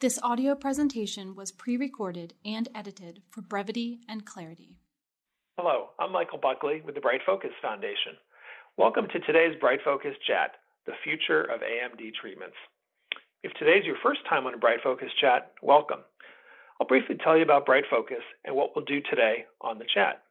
This audio presentation was pre recorded and edited for brevity and clarity. Hello, I'm Michael Buckley with the Bright Focus Foundation. Welcome to today's Bright Focus Chat, the future of AMD treatments. If today's your first time on a Bright Focus Chat, welcome. I'll briefly tell you about Bright Focus and what we'll do today on the chat.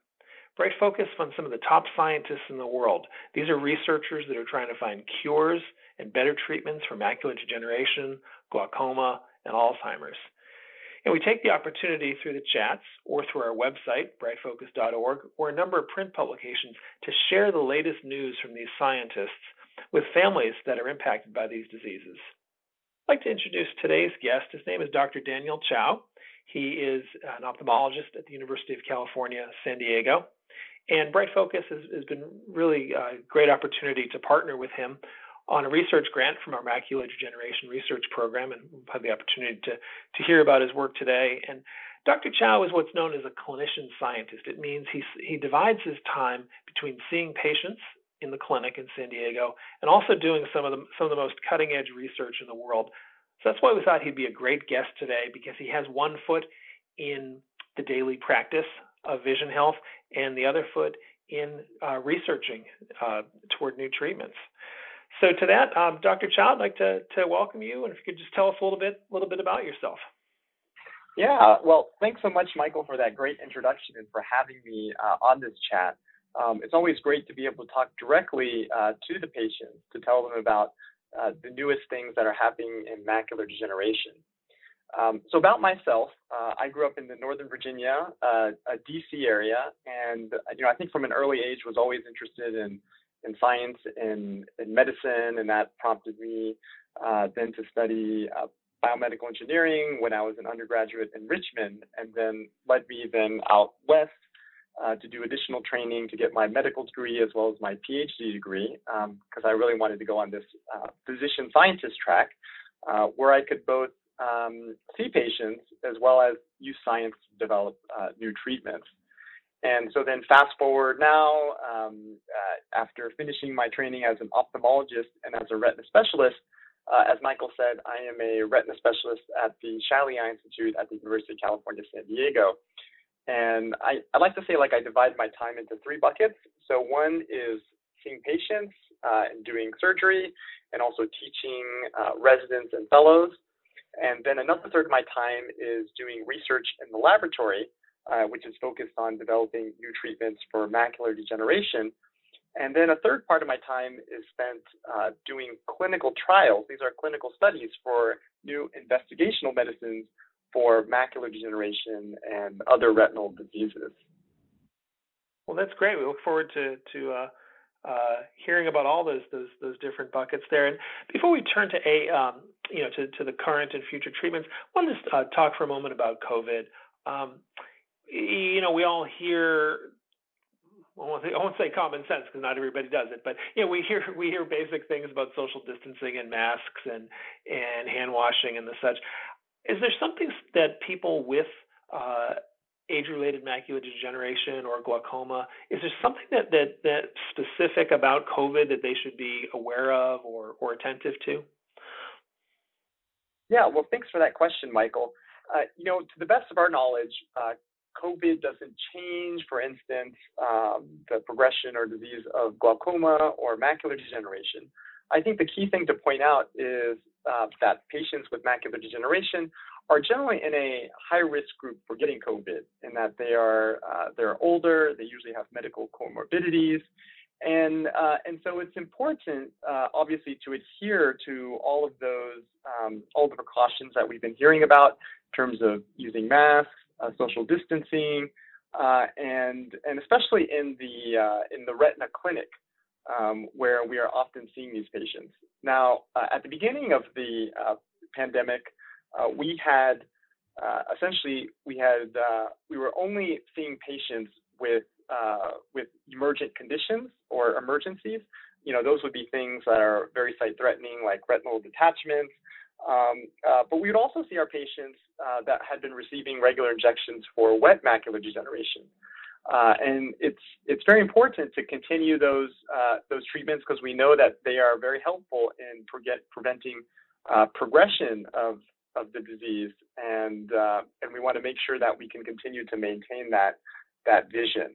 Bright Focus funds some of the top scientists in the world. These are researchers that are trying to find cures and better treatments for macular degeneration, glaucoma, and Alzheimer's. And we take the opportunity through the chats or through our website, brightfocus.org, or a number of print publications to share the latest news from these scientists with families that are impacted by these diseases. I'd like to introduce today's guest. His name is Dr. Daniel Chao. He is an ophthalmologist at the University of California, San Diego. And Bright Focus has, has been really a great opportunity to partner with him on a research grant from our macular degeneration research program, and we'll have the opportunity to, to hear about his work today. And Dr. Chao is what's known as a clinician scientist. It means he, he divides his time between seeing patients in the clinic in San Diego and also doing some of the, some of the most cutting edge research in the world. So that's why we thought he'd be a great guest today because he has one foot in the daily practice of vision health and the other foot in uh, researching uh, toward new treatments. So to that, um, Dr. Chao, I'd like to, to welcome you, and if you could just tell us a little bit, little bit about yourself. Yeah, well, thanks so much, Michael, for that great introduction and for having me uh, on this chat. Um, it's always great to be able to talk directly uh, to the patients to tell them about uh, the newest things that are happening in macular degeneration. Um, so about myself, uh, I grew up in the Northern Virginia, uh, DC area, and you know I think from an early age was always interested in in science and in medicine, and that prompted me uh, then to study uh, biomedical engineering when I was an undergraduate in Richmond, and then led me then out west uh, to do additional training to get my medical degree as well as my PhD degree, because um, I really wanted to go on this uh, physician scientist track, uh, where I could both um, see patients as well as use science to develop uh, new treatments. And so then fast forward now, um, uh, after finishing my training as an ophthalmologist and as a retina specialist, uh, as Michael said, I am a retina specialist at the Shiley Eye Institute at the University of California, San Diego. And I, I like to say like I divide my time into three buckets. So one is seeing patients uh, and doing surgery and also teaching uh, residents and fellows. And then another third of my time is doing research in the laboratory uh, which is focused on developing new treatments for macular degeneration. And then a third part of my time is spent uh, doing clinical trials. These are clinical studies for new investigational medicines for macular degeneration and other retinal diseases. Well, that's great. We look forward to to uh, uh, hearing about all those those those different buckets there. And before we turn to a um, you know to, to the current and future treatments, I want to uh, talk for a moment about COVID. Um, you know, we all hear I won't, say, common sense because not everybody does it, but you know, we hear we hear basic things about social distancing and masks and and hand washing and the such. Is there something that people with uh, age-related macular degeneration or glaucoma, is there something that that that specific about COVID that they should be aware of or or attentive to? Yeah, well, thanks for that question, Michael. Uh, you know, to the best of our knowledge, uh, COVID doesn't change, for instance, um, the progression or disease of glaucoma or macular degeneration. I think the key thing to point out is uh, that patients with macular degeneration are generally in a high risk group for getting COVID, in that they are uh, they're older, they usually have medical comorbidities, and uh, and so it's important, uh, obviously, to adhere to all of those um, all the precautions that we've been hearing about in terms of using masks, uh, social distancing, uh, and and especially in the uh, in the retina clinic um, where we are often seeing these patients. Now, uh, at the beginning of the uh, pandemic, uh, we had essentially we had we were only seeing patients with with emergent conditions or emergencies. You know, those would be things that are very sight threatening, like retinal detachments, um, uh, but we would also see our patients uh, that had been receiving regular injections for wet macular degeneration. Uh, and it's it's very important to continue those uh, those treatments because we know that they are very helpful in preventing uh, progression of of the disease, and uh, and we want to make sure that we can continue to maintain that that vision.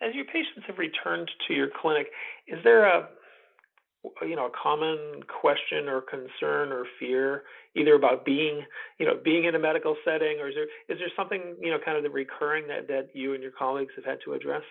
As your patients have returned to your clinic, is there a you know a common question or concern or fear either about being you know being in a medical setting or is there is there something you know kind of recurring that that you and your colleagues have had to address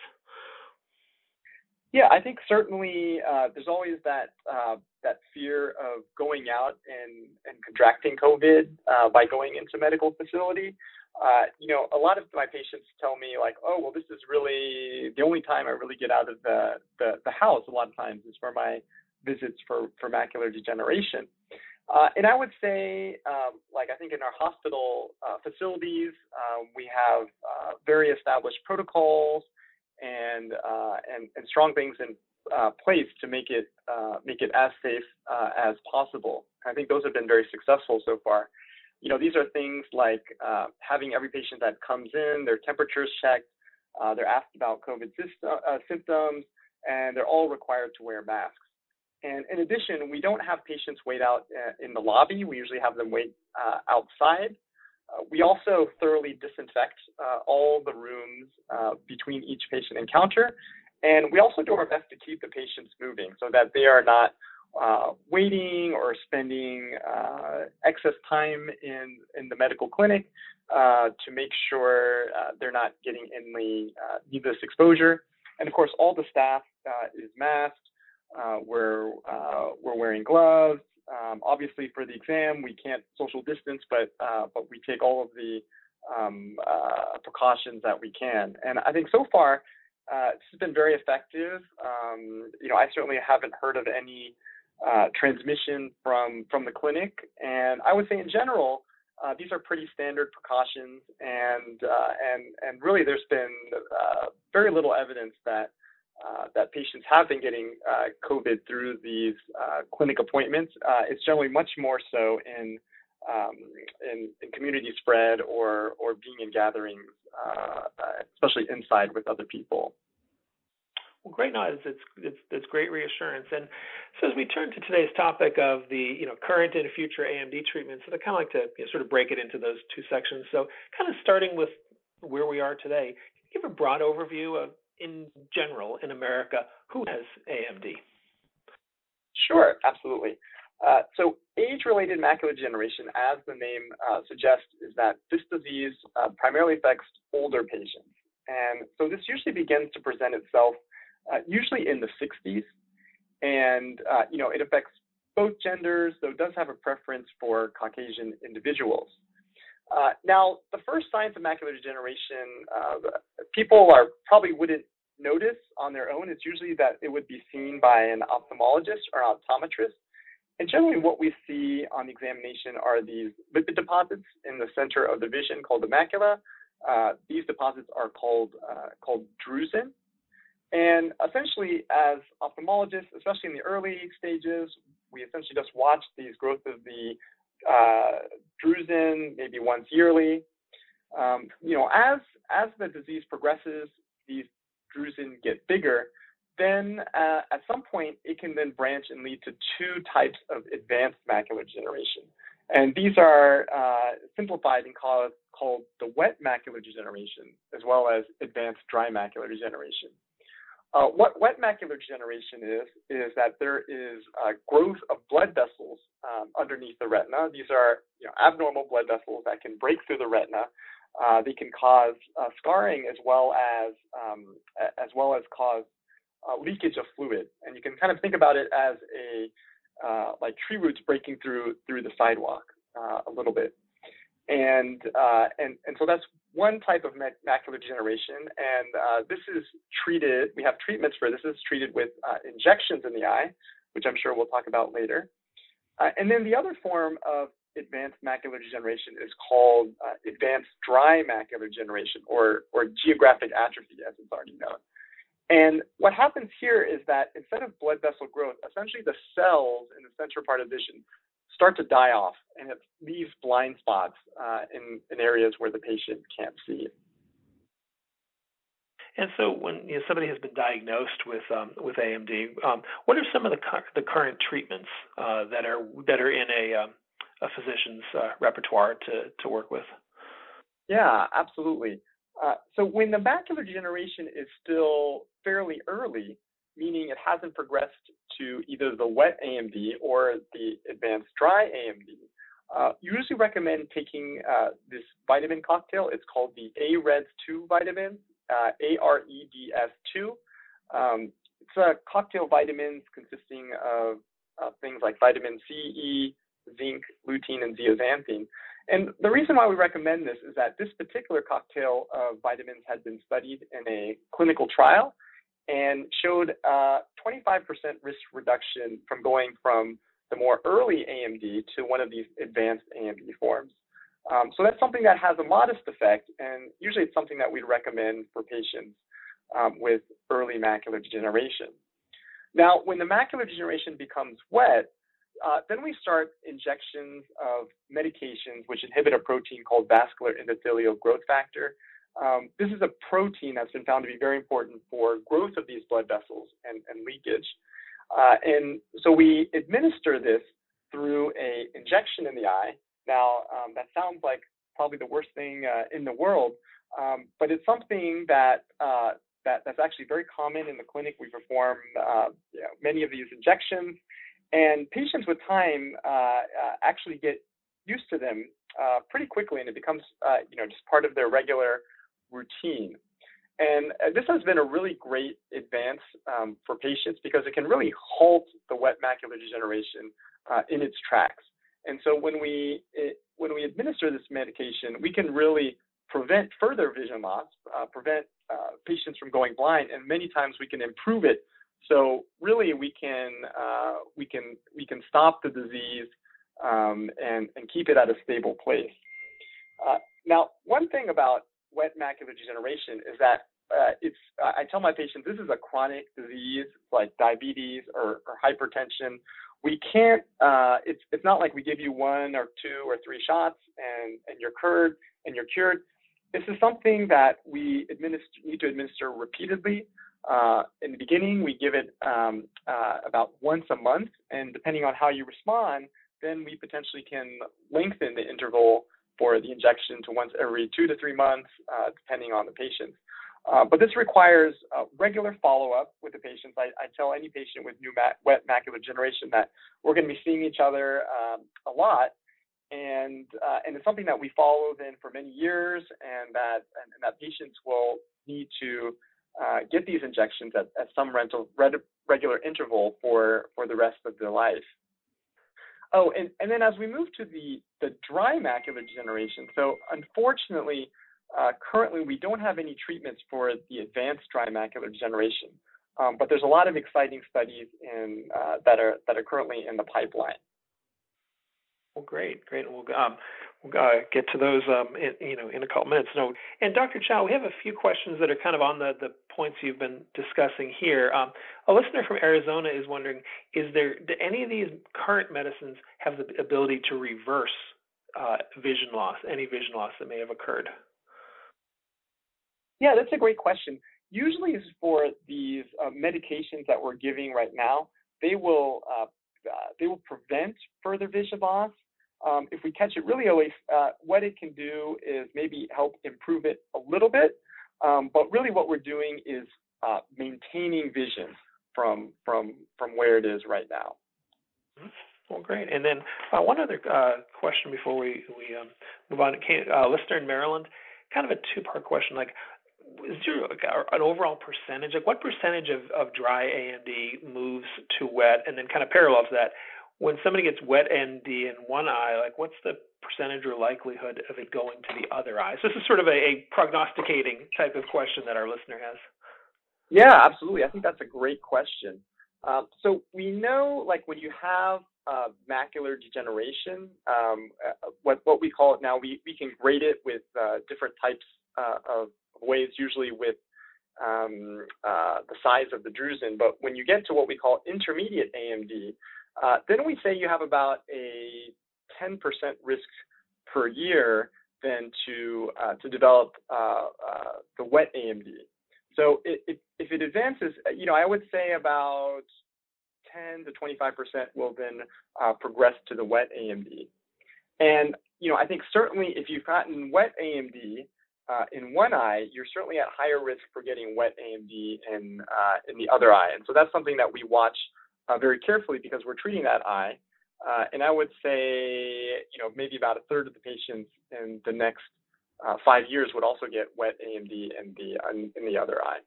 yeah i think certainly uh, there's always that uh, that fear of going out and and contracting covid uh, by going into medical facility uh, you know, a lot of my patients tell me like, oh, well, this is really the only time I really get out of the, the, the house. A lot of times is for my visits for, for macular degeneration. Uh, and I would say, um, like I think in our hospital uh, facilities, um, we have uh, very established protocols and, uh, and and strong things in uh, place to make it make it as safe as possible. I think those have been very successful so far. You know, these are things like having every patient that comes in, their temperatures checked, they're asked about COVID symptoms, and they're all required to wear masks. And in addition, we don't have patients wait out uh, in the lobby. We usually have them wait uh, outside. Uh, we also thoroughly disinfect uh, all the rooms uh, between each patient encounter. And we also do our best to keep the patients moving so that they are not uh, waiting or spending excess time in, in the medical clinic to make sure they're not getting any needless exposure. And of course, all the staff is masked. Uh, we're uh, we're wearing gloves. Um, obviously, for the exam, we can't social distance, but uh, but we take all of the um, uh, precautions that we can. And I think so far, uh, this has been very effective. Um, you know, I certainly haven't heard of any uh, transmission from from the clinic, and I would say in general. these are pretty standard precautions, and and and really, there's been very little evidence that uh, that patients have been getting uh, COVID through these uh, clinic appointments. Uh, it's generally much more so in, um, in, in community spread or or being in gatherings, uh, especially inside with other people. Well, great. No, it's, it's it's great reassurance. And so as we turn to today's topic of the you know current and future AMD treatments, so I kind of like to you know, sort of break it into those two sections. So kind of starting with where we are today, give a broad overview of in general in America who has AMD? Sure, absolutely. Uh, so age-related macular degeneration, as the name uh, suggests, is that this disease uh, primarily affects older patients. And so this usually begins to present itself uh, usually in the 60s. And, uh, you know, it affects both genders, though it does have a preference for Caucasian individuals. Uh, now, the first signs of macular degeneration, people are probably wouldn't notice on their own. It's usually that it would be seen by an ophthalmologist or an optometrist. And generally, what we see on the examination are these lipid deposits in the center of the vision called the macula. Uh, these deposits are called uh, called drusen. And essentially, as ophthalmologists, especially in the early stages, we essentially just watch these growth of the uh, drusen maybe once yearly. Um, you know, as as the disease progresses, these drusen get bigger, then uh, at some point it can then branch and lead to two types of advanced macular degeneration. And these are uh, simplified and called, called the wet macular degeneration, as well as advanced dry macular degeneration. Uh, what wet macular degeneration is, is that there is growth of blood vessels um, underneath the retina. These are you know, abnormal blood vessels that can break through the retina uh, they can cause uh, scarring as well as um, as well as cause uh, leakage of fluid. And you can kind of think about it as a uh, like tree roots breaking through through the sidewalk uh, a little bit. And uh, and and so that's one type of macular degeneration, and this is treated. We have treatments for this. is treated with injections in the eye, which I'm sure we'll talk about later. and then the other form of advanced macular degeneration is called uh, advanced dry macular degeneration or, or geographic atrophy, as it's already known. And what happens here is that instead of blood vessel growth, essentially the cells in the central part of vision start to die off and it leaves blind spots uh, in, in areas where the patient can't see. And so, when you know, somebody has been diagnosed with um, with AMD, um, what are some of the, cu- the current treatments uh, that are that are in a um, a physician's uh, repertoire to to work with. Yeah, absolutely. Uh, so when the macular degeneration is still fairly early, meaning it hasn't progressed to either the wet AMD or the advanced dry AMD, uh, usually recommend taking uh, this vitamin cocktail. It's called the AREDS2 vitamin, uh, AREDS2. Um, it's a cocktail vitamins consisting of things like vitamin C, E, zinc, lutein, and zeaxanthin. And the reason why we recommend this is that this particular cocktail of vitamins had been studied in a clinical trial and showed a 25% risk reduction from going from the more early AMD to one of these advanced AMD forms. Um, so that's something that has a modest effect, and usually it's something that we'd recommend for patients um, with early macular degeneration. Now, when the macular degeneration becomes wet, uh, then we start injections of medications which inhibit a protein called vascular endothelial growth factor. Um, this is a protein that's been found to be very important for growth of these blood vessels and, and leakage. Uh, and so we administer this through a injection in the eye. Now, um, that sounds like probably the worst thing uh, in the world, um, but it's something that, uh, that that's actually very common in the clinic. We perform uh, you know, many of these injections, and patients with time uh, uh, actually get used to them pretty quickly, and it becomes you know just part of their regular routine. And uh, this has been a really great advance um, for patients because it can really halt the wet macular degeneration uh, in its tracks. And so when we it, when we administer this medication, we can really prevent further vision loss, uh, prevent uh, patients from going blind, and many times we can improve it. So really, we can uh, we can we can stop the disease um, and and keep it at a stable place. Uh, now, one thing about wet macular degeneration is that uh, it's I tell my patients this is a chronic disease like diabetes or, or hypertension. We can't. Uh, it's it's not like we give you one or two or three shots and and you're cured and you're cured. This is something that we administer, need to administer repeatedly. Uh, in the beginning, we give it um, uh, about once a month, and depending on how you respond, then we potentially can lengthen the interval for the injection to once every two to three months, uh, depending on the patient. Uh, but this requires uh, regular follow-up with the patients. I, I, tell any patient with new wet macular degeneration that we're going to be seeing each other um, a lot, and uh, and it's something that we follow then for many years, and that and, and that patients will need to uh, get these injections at, at some rental, regular interval for for the rest of their life. Oh, and, and then as we move to the, the dry macular degeneration, so unfortunately, uh, currently, we don't have any treatments for the advanced dry macular degeneration, um, but there's a lot of exciting studies in, uh, that are that are currently in the pipeline. Well, great, great. We'll um, we'll uh, get to those, um, in, you know, in a couple minutes. No, and Dr. Chao, we have a few questions that are kind of on the the points you've been discussing here. Um, a listener from Arizona is wondering: Is there do any of these current medicines have the ability to reverse uh, vision loss, any vision loss that may have occurred? Yeah, that's a great question. Usually, for these uh, medications that we're giving right now, they will uh, they will prevent further vision loss. Um, if we catch it really early, uh, what it can do is maybe help improve it a little bit. Um, but really, what we're doing is uh, maintaining vision from from from where it is right now. Well, great. And then uh, one other uh, question before we we um, move on. Can, listener in Maryland, kind of a two-part question. Like, is there like an overall percentage? Like, what percentage of, of dry AMD moves to wet? And then, kind of parallel to that, when somebody gets wet AMD in one eye, like, what's the percentage or likelihood of it going to the other eye? So this is sort of a, a prognosticating type of question that our listener has. Yeah, absolutely. I think that's a great question. Um, so we know, like, when you have uh, macular degeneration, um, uh, what what we call it now, we we can grade it with uh, different types uh, of ways, usually with um, uh, the size of the drusen. But when you get to what we call intermediate AMD, uh, then we say you have about a 10% risk per year then to uh, to develop uh, uh, the wet AMD. So it, it, if it advances, you know, I would say about 10 to 25% will then uh, progress to the wet AMD. And you know, I think certainly if you've gotten wet AMD uh, in one eye, you're certainly at higher risk for getting wet AMD in uh, in the other eye. And so that's something that we watch uh, very carefully because we're treating that eye. Uh, and I would say, you know, maybe about a third of the patients in the next uh, five years would also get wet AMD in the in the other eye.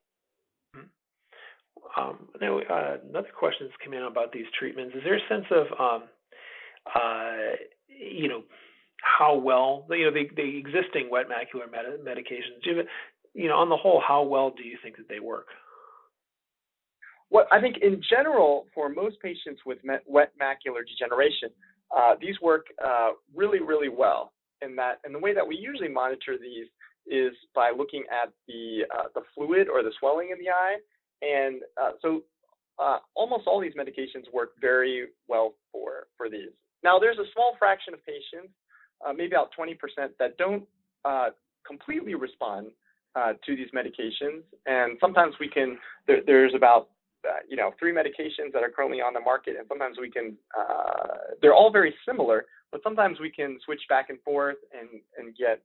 Mm-hmm. Um, now, uh, another question that's come in about these treatments. Is there a sense of, um, you know, how well you know the, the existing wet macular med- medications? You, you know, on the whole, how well do you think that they work? Well, I think in general, for most patients with wet macular degeneration, uh, these work uh, really, really well in that, and the way that we usually monitor these is by looking at the uh, the fluid or the swelling in the eye, and uh, so uh, almost all these medications work very well for for these. Now, there's a small fraction of patients, maybe about 20%, that don't uh, completely respond uh, to these medications, and sometimes we can. There, there's about you know three medications that are currently on the market, and sometimes we can. they're all very similar, but sometimes we can switch back and forth and and get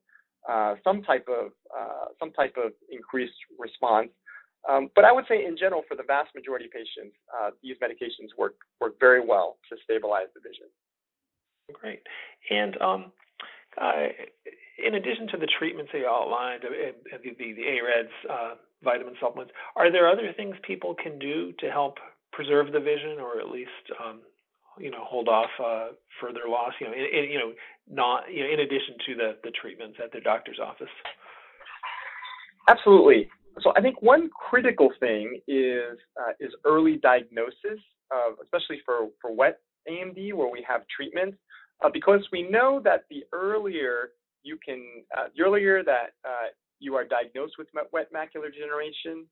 uh, some type of uh, some type of increased response. Um, but I would say in general, for the vast majority of patients, uh, these medications work work very well to stabilize the vision. Great. And um, uh, in addition to the treatments that you outlined, uh, the, the, the AREDS uh, vitamin supplements, are there other things people can do to help preserve the vision or at least um, you know hold off uh, further loss. You know, in, in, you know, not you know, in addition to the the treatments at their doctor's office. Absolutely. So I think one critical thing is uh, is early diagnosis, of, especially for for wet AMD where we have treatment, uh, because we know that the earlier you can, uh, the earlier that uh, you are diagnosed with wet macular degeneration,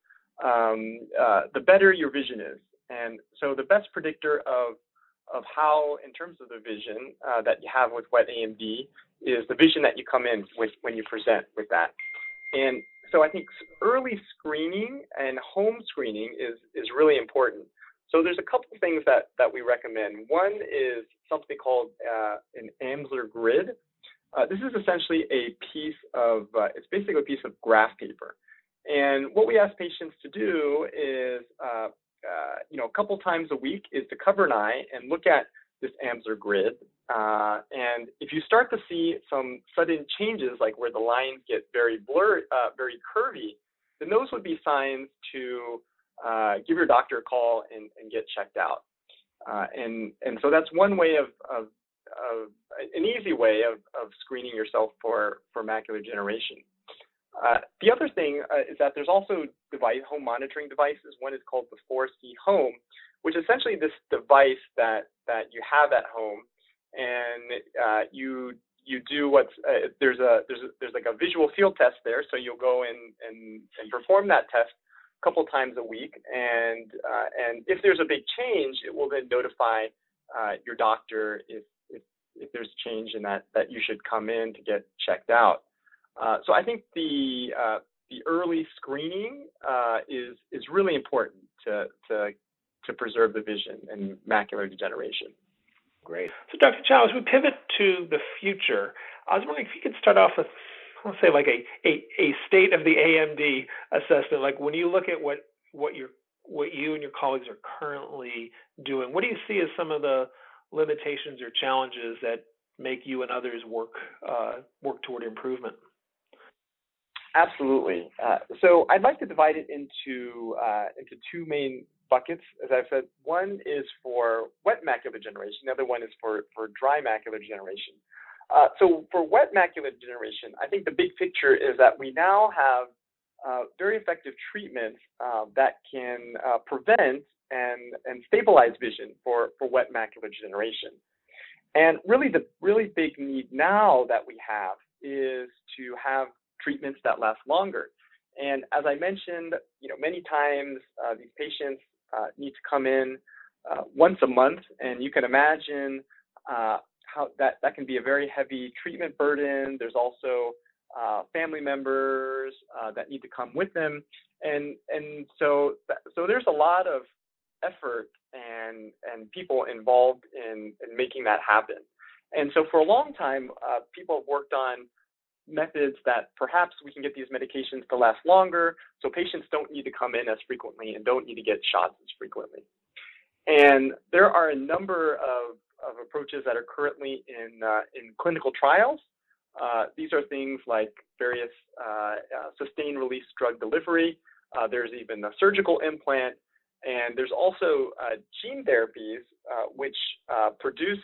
um, uh, the better your vision is. And so the best predictor of of how, in terms of the vision uh, that you have with wet AMD, is the vision that you come in with when you present with that. And so I think early screening and home screening is is really important. So there's a couple things that that we recommend. One is something called uh, an Amsler grid. Uh, this is essentially a piece of uh, it's basically a piece of graph paper. And what we ask patients to do is uh, uh, you know, a couple times a week is to cover an eye and look at this Amsler grid. Uh, and if you start to see some sudden changes, like where the lines get very blurry, uh, very curvy, then those would be signs to uh, give your doctor a call and, and get checked out. Uh, and and so that's one way of, of, of an easy way of, of screening yourself for, for macular degeneration. Uh, the other thing uh, is that there's also device home monitoring devices. One is called the 4C Home, which is essentially this device that that you have at home, and uh, you you do what's uh, there's a there's a, there's like a visual field test there. So you'll go in and and perform that test couple times a week, and uh, and if there's a big change, it will then notify your doctor if, if if there's change in that that you should come in to get checked out. Uh, so I think the uh, the early screening uh, is is really important to to to preserve the vision and macular degeneration. Great. So Dr. Chao, as we pivot to the future, I was wondering if you could start off with let's say like a, a, a state of the AMD assessment. Like when you look at what what your what you and your colleagues are currently doing, what do you see as some of the limitations or challenges that make you and others work uh, work toward improvement? Absolutely. Uh, so I'd like to divide it into uh, into two main buckets. As I've said, one is for wet macular generation. The other one is for for dry macular degeneration. Uh, so for wet macular degeneration, I think the big picture is that we now have uh, very effective treatments uh, that can uh, prevent and and stabilize vision for for wet macular degeneration. And really, the really big need now that we have is to have treatments that last longer. And as I mentioned, you know, many times uh, these patients need to come in once a month, and you can imagine uh, how that that can be a very heavy treatment burden. There's also uh, family members uh, that need to come with them, and and so so there's a lot of effort and and people involved in in making that happen. And so for a long time, uh, people have worked on methods that perhaps we can get these medications to last longer so patients don't need to come in as frequently and don't need to get shots as frequently. And there are a number of, of approaches that are currently in, uh, in clinical trials. Uh, these are things like various uh, uh sustained release drug delivery. Uh, there's even a surgical implant. And there's also uh, gene therapies which produce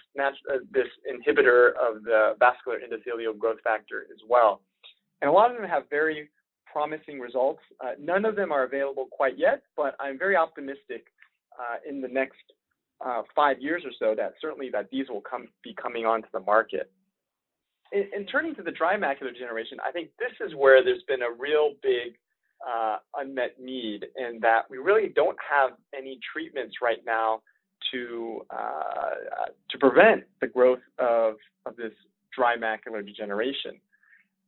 this inhibitor of the vascular endothelial growth factor as well. And a lot of them have very promising results. none of them are available quite yet, but I'm very optimistic uh, in the next uh, five years or so that certainly that these will come be coming onto the market. In, in, turning to the dry macular degeneration, I think this is where there's been a real big uh, unmet need in that we really don't have any treatments right now to uh, to prevent the growth of of this dry macular degeneration.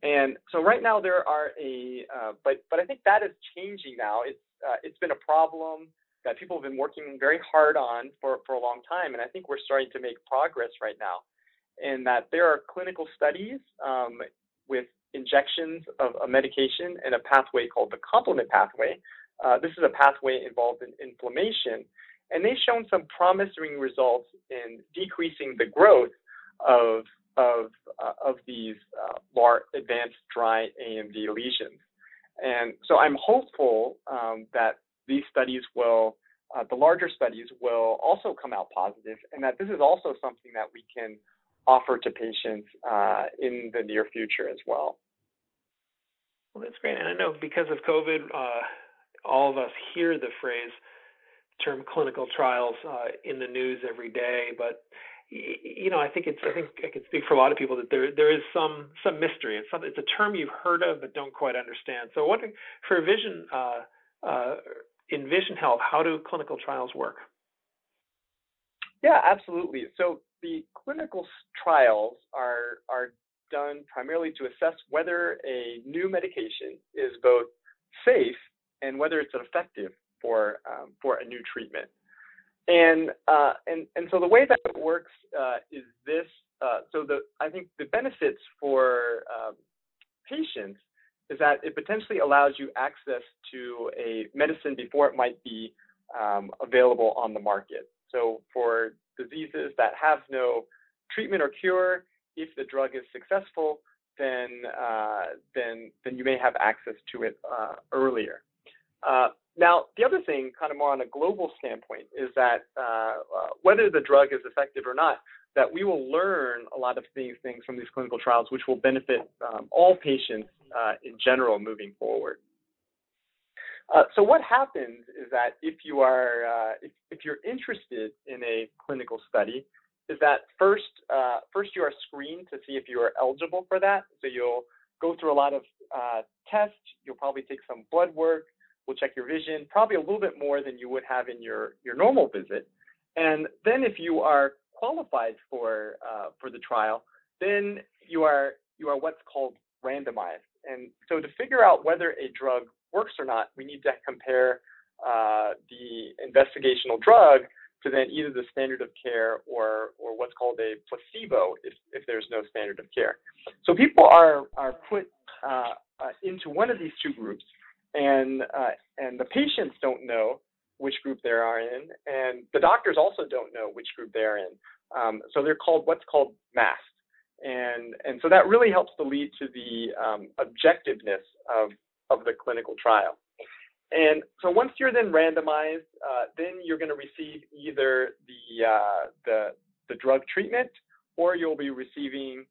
And so right now there are a, uh, but but I think that is changing now. It's uh, it's been a problem that people have been working very hard on for, for a long time. And I think we're starting to make progress right now. In that there are clinical studies um, with injections of a medication in a pathway called the complement pathway. Uh, this is a pathway involved in inflammation. And they've shown some promising results in decreasing the growth of, of, uh, of these uh, large, advanced dry AMD lesions. And so I'm hopeful um, that these studies will, uh, the larger studies will also come out positive, and that this is also something that we can offer to patients uh, in the near future as well. Well, that's great. And I know because of COVID, uh, all of us hear the phrase term clinical trials uh, in the news every day, but you know, I think it's I think I can speak for a lot of people that there there is some some mystery. It's something it's a term you've heard of but don't quite understand. So, what for vision uh, uh, in Vision Health, how do clinical trials work? Yeah, absolutely. So the clinical trials are are done primarily to assess whether a new medication is both safe and whether it's effective for um, for a new treatment. And uh, and and so the way that it works uh, is this. Uh, so the I think the benefits for um, patients is that it potentially allows you access to a medicine before it might be um, available on the market. So for diseases that have no treatment or cure, if the drug is successful, then uh, then then you may have access to it uh, earlier. Uh, now, the other thing, kind of more on a global standpoint, is that uh, uh, whether the drug is effective or not, that we will learn a lot of these things from these clinical trials, which will benefit um, all patients uh, in general moving forward. Uh, so what happens is that if you are uh, if, if, you're interested in a clinical study, is that first uh, first you are screened to see if you are eligible for that. So you'll go through a lot of uh, tests. You'll probably take some blood work. We'll check your vision, probably a little bit more than you would have in your your normal visit. And then if you are qualified for uh, for the trial, then you are you are what's called randomized. And so to figure out whether a drug works or not, we need to compare uh, the investigational drug to then either the standard of care or or what's called a placebo if, if there's no standard of care. So people are are put uh, uh, into one of these two groups, and uh, and the patients don't know which group they are in, and the doctors also don't know which group they are in. Um, so they're called what's called masked, and and so that really helps to lead to the um, objectiveness of of the clinical trial. And so once you're then randomized, uh, then you're going to receive either the uh, the the drug treatment, or you'll be receiving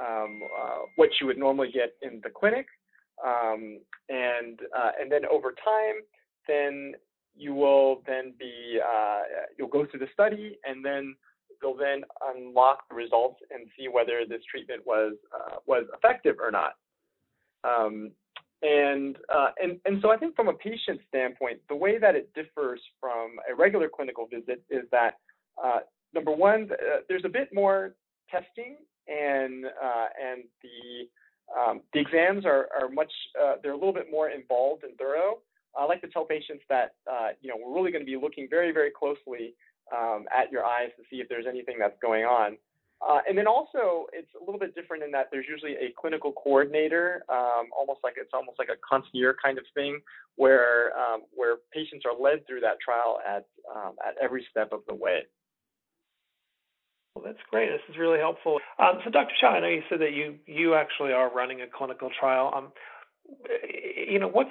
um, uh, what you would normally get in the clinic. Um, and uh, and then over time, then you will then be uh, you'll go through the study, and then they'll then unlock the results and see whether this treatment was uh, was effective or not. Um, and, uh, and and so I think from a patient standpoint, the way that it differs from a regular clinical visit is that uh, number one, uh, there's a bit more testing, and uh, and the um, the exams are are much uh, they're a little bit more involved and thorough. I like to tell patients that you know we're really going to be looking very very closely um, at your eyes to see if there's anything that's going on. Uh, and then also, it's a little bit different in that there's usually a clinical coordinator, um, almost like it's almost like a concierge kind of thing, where um, where patients are led through that trial at um, at every step of the way. Well, that's great. This is really helpful. Um, so, Dr. Chao, I know you said that you you actually are running a clinical trial. Um, you know, what's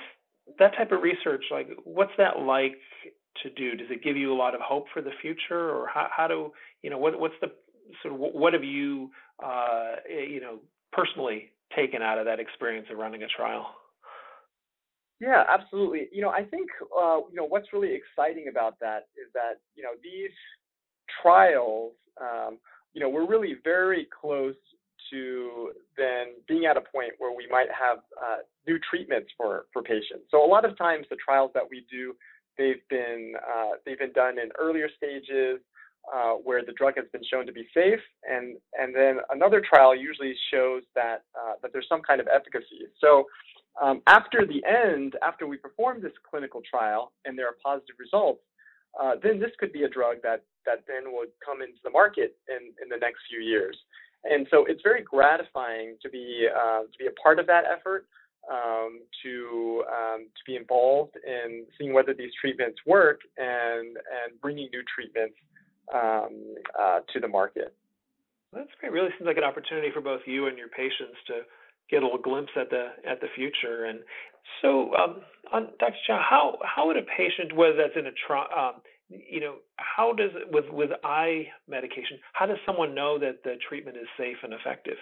that type of research like? What's that like to do? Does it give you a lot of hope for the future, or how, how do you know what what's the sort of what have you uh, you know personally taken out of that experience of running a trial? Yeah, absolutely. You know, I think uh, you know what's really exciting about that is that you know these trials, um, you know, we're really very close to then being at a point where we might have uh, new treatments for for patients. So a lot of times the trials that we do, they've been uh, they've been done in earlier stages uh, where the drug has been shown to be safe, and and then another trial usually shows that uh, that there's some kind of efficacy. So um, after the end, after we perform this clinical trial and there are positive results, uh, then this could be a drug that that then would come into the market in in the next few years. And so it's very gratifying to be uh, to be a part of that effort. Um, to um, to be involved in seeing whether these treatments work and and bringing new treatments um, uh, to the market. That's great. Really seems like an opportunity for both you and your patients to get a little glimpse at the at the future. And so, um, on Dr. Chao, how how would a patient, whether that's in a trial, um, you know, how does it with with eye medication? How does someone know that the treatment is safe and effective?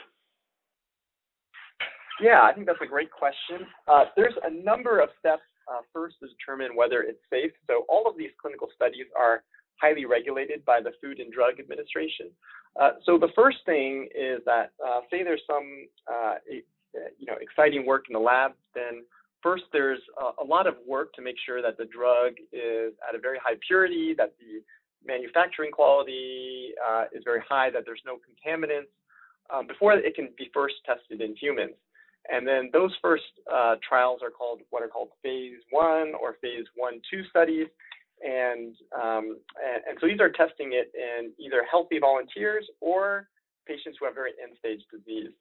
Yeah, I think that's a great question. Uh, there's a number of steps uh, first to determine whether it's safe. So all of these clinical studies are highly regulated by the Food and Drug Administration. Uh, so the first thing is that uh, say there's some uh, you know exciting work in the lab, then first there's a, a, lot of work to make sure that the drug is at a very high purity, that the manufacturing quality uh, is very high, that there's no contaminants um, before it can be first tested in humans. And then those first uh, trials are called what are called phase one or phase one two studies and, um, and, and so these are testing it in either healthy volunteers or patients who have very end-stage disease.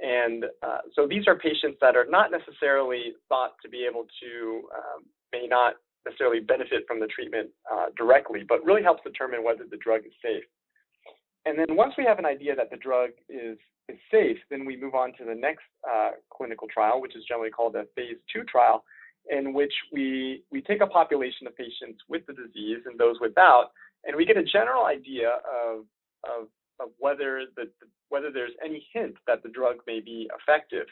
And uh, so these are patients that are not necessarily thought to be able to, um, may not necessarily benefit from the treatment uh, directly, but really helps determine whether the drug is safe. And then once we have an idea that the drug is, is safe, then we move on to the next uh, clinical trial, which is generally called a phase two trial, in which we, we take a population of patients with the disease and those without, and we get a general idea of, of, of whether, the, whether there's any hint that the drug may be effective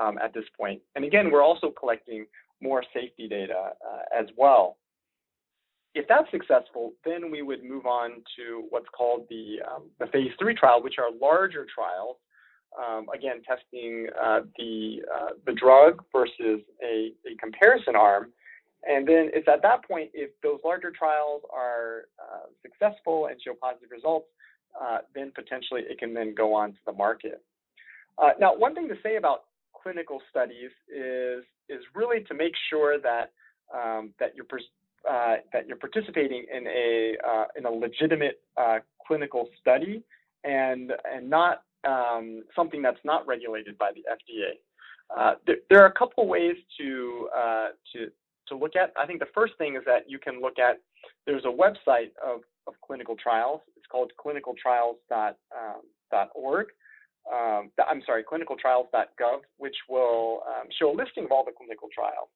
um, at this point. And again, we're also collecting more safety data uh, as well. If that's successful, then we would move on to what's called the, um, the phase three trial, which are larger trials um, again, testing uh, the uh, the drug versus a, a, comparison arm. And then it's at that point, if those larger trials are uh, successful and show positive results, uh, then potentially it can then go on to the market. Uh, now, one thing to say about clinical studies is is really to make sure that um, that you're uh, that you're participating in a in a legitimate clinical study and and not um, something that's not regulated by the FDA. Uh, there, there, are a couple ways to, uh, to, to look at. I think the first thing is that you can look at, there's a website of, of clinical trials. It's called clinicaltrials.org. Um, I'm sorry, clinicaltrials.gov, which will um, show a listing of all the clinical trials.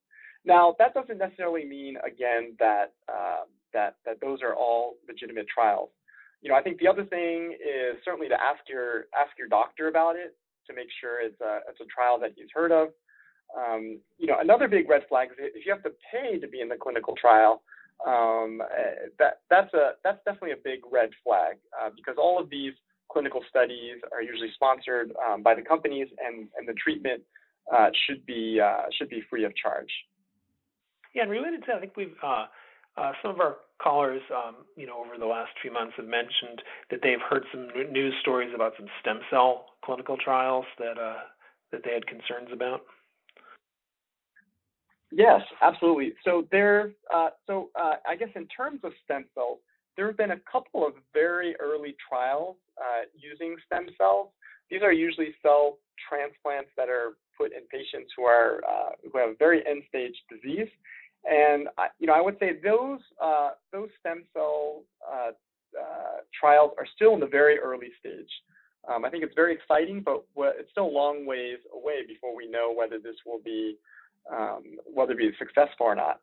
Now, that doesn't necessarily mean, again, that, uh, that, that those are all legitimate trials you know, I think the other thing is certainly to ask your ask your doctor about it to make sure it's a it's a trial that he's heard of. Um, you know, another big red flag is if you have to pay to be in the clinical trial, um, eh, that that's a that's definitely a big red flag uh, because all of these clinical studies are usually sponsored um, by the companies, and and the treatment uh, should be uh, should be free of charge. Yeah, and related to, I think we've uh, uh, some of our callers, um, you know, over the last few months have mentioned that they've heard some news stories about some stem cell clinical trials that uh, that they had concerns about. Yes, absolutely. So there, uh, so uh, I guess in terms of stem cells, there have been a couple of very early trials uh, using stem cells. These are usually cell transplants that are put in patients who are uh, who have very end stage disease. And you know, I would say those uh, those stem cell uh, uh, trials are still in the very early stage. Um, I think it's very exciting, but it's still a long ways away before we know whether this will be um, whether it be successful or not.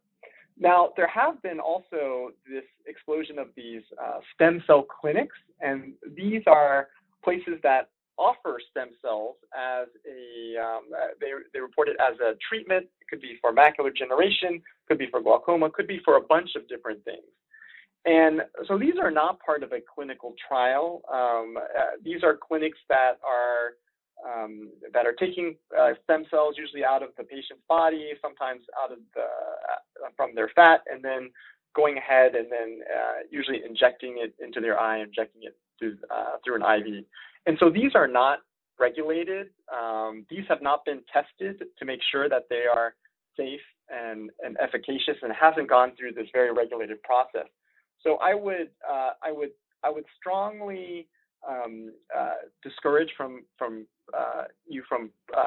Now, there have been also this explosion of these uh, stem cell clinics, and these are places that offer stem cells as a um, uh, they they report it as a treatment. It could be for macular degeneration, could be for glaucoma, could be for a bunch of different things. And so these are not part of a clinical trial. Um, uh, these are clinics that are um, that are taking uh, stem cells usually out of the patient's body, sometimes out of the uh, from their fat, and then going ahead and then uh, usually injecting it into their eye, injecting it through uh, through an IV. And so these are not regulated. Um, these have not been tested to make sure that they are safe and, and efficacious and hasn't gone through this very regulated process. So I would uh, I would I would strongly um, uh, discourage from from uh, you from uh,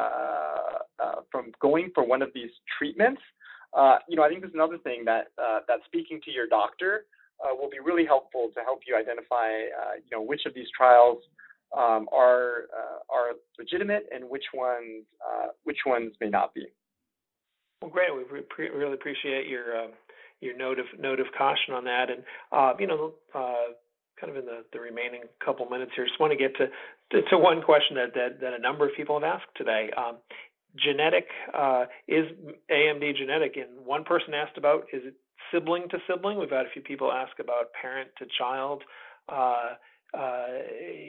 uh, from going for one of these treatments. Uh, you know, I think there's another thing that that speaking to your doctor will be really helpful to help you identify you know which of these trials um, are are legitimate and which ones which ones may not be. Well, great. We re- really appreciate your your note of note of caution on that. And uh, you know, uh, kind of in the, the remaining couple minutes here, just want to get to, to, one question that, that that a number of people have asked today. Um, genetic uh, is AMD genetic? And one person asked about is it sibling to sibling? We've had a few people ask about parent to child. Uh,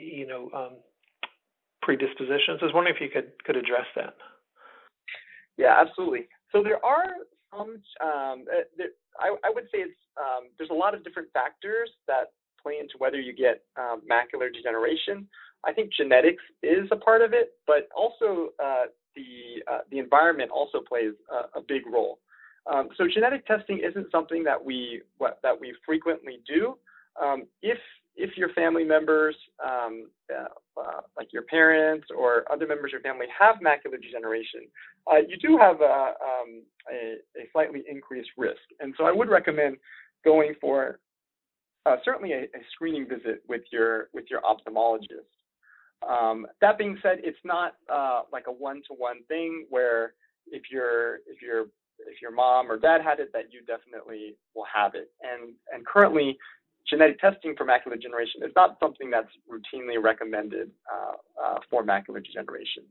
you know, um, predispositions. I was wondering if you could could address that. Yeah, absolutely. So there are some. Um, uh, there, I, I would say it's um, there's a lot of different factors that play into whether you get um, macular degeneration. I think genetics is a part of it, but also uh, the uh, the environment also plays a, a big role. Um, so genetic testing isn't something that we that we frequently do. Um, if if your family members, um, uh, uh, like your parents or other members of your family, have macular degeneration, uh, you do have a, um, a, a, slightly increased risk. And so I would recommend going for uh, certainly a, a, screening visit with your with your ophthalmologist. Um, that being said, it's not uh, like a one-to-one thing where if your if your if your mom or dad had it, that you definitely will have it. And and currently, genetic testing for macular degeneration is not something that's routinely recommended uh, uh, for macular degeneration.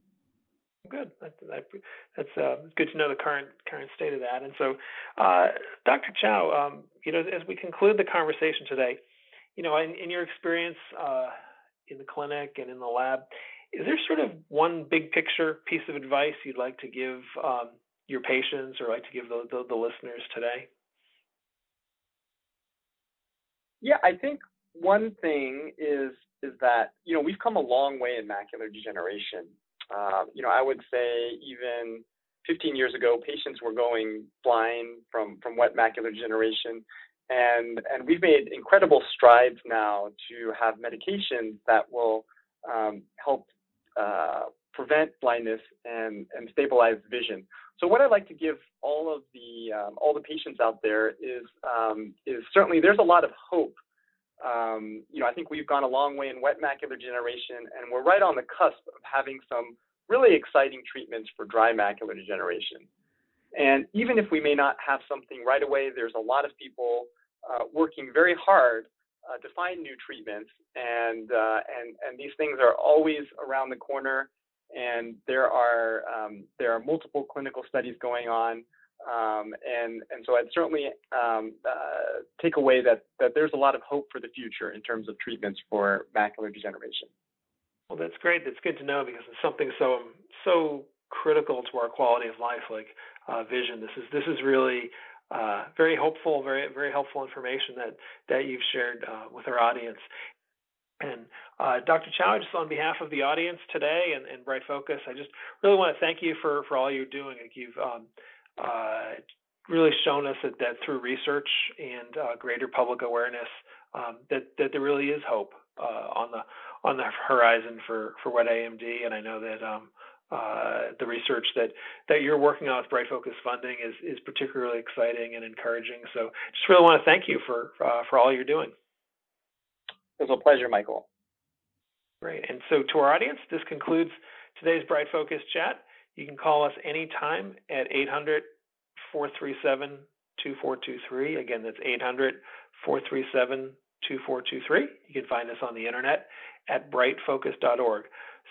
Good. That, that, that's uh, good to know the current current state of that. And so, uh, Dr. Chao, um, you know, as we conclude the conversation today, you know, in, in your experience uh, in the clinic and in the lab, is there sort of one big picture piece of advice you'd like to give um, your patients or like to give the, the, the listeners today? Yeah, I think one thing is is that you know we've come a long way in macular degeneration. Uh, you know, I would say even 15 years ago, patients were going blind from from wet macular degeneration, and and we've made incredible strides now to have medications that will um, help uh, prevent blindness and and stabilize vision. So what I'd like to give all of the um, all the patients out there is um, is certainly there's a lot of hope. Um, you know, I think we've gone a long way in wet macular degeneration, and we're right on the cusp of having some really exciting treatments for dry macular degeneration. And even if we may not have something right away, there's a lot of people uh, working very hard uh, to find new treatments, and uh, and and these things are always around the corner and there are um, there are multiple clinical studies going on, um, and and so I'd certainly um, uh, take away that that there's a lot of hope for the future in terms of treatments for macular degeneration. Well, that's great. That's good to know because it's something so so critical to our quality of life, like uh, vision. This is this is really uh, very hopeful, very very helpful information that that you've shared uh, with our audience. And uh, Dr. Chao, just on behalf of the audience today and, and, Bright Focus, I just really want to thank you for, for all you're doing. Like you've um, uh, really shown us that, that through research and uh, greater public awareness, um, that that there really is hope uh, on the on the horizon for for wet AMD, and I know that um, uh, the research that that you're working on with Bright Focus funding is is particularly exciting and encouraging. So, just really want to thank you for uh, for all you're doing. It was a pleasure, Michael. Great. And so, to our audience, this concludes today's Bright Focus chat. You can call us anytime at 800 437 2423. Again, that's 800 437 2423. You can find us on the internet at brightfocus.org.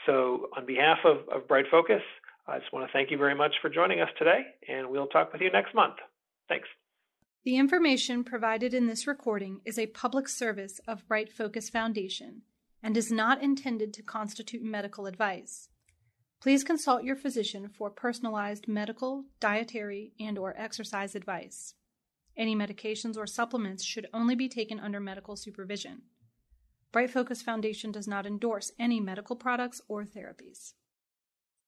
So, on behalf of, of Bright Focus, I just want to thank you very much for joining us today, and we'll talk with you next month. Thanks. The information provided in this recording is a public service of Bright Focus Foundation and is not intended to constitute medical advice. Please consult your physician for personalized medical, dietary, and or exercise advice. Any medications or supplements should only be taken under medical supervision. Bright Focus Foundation does not endorse any medical products or therapies.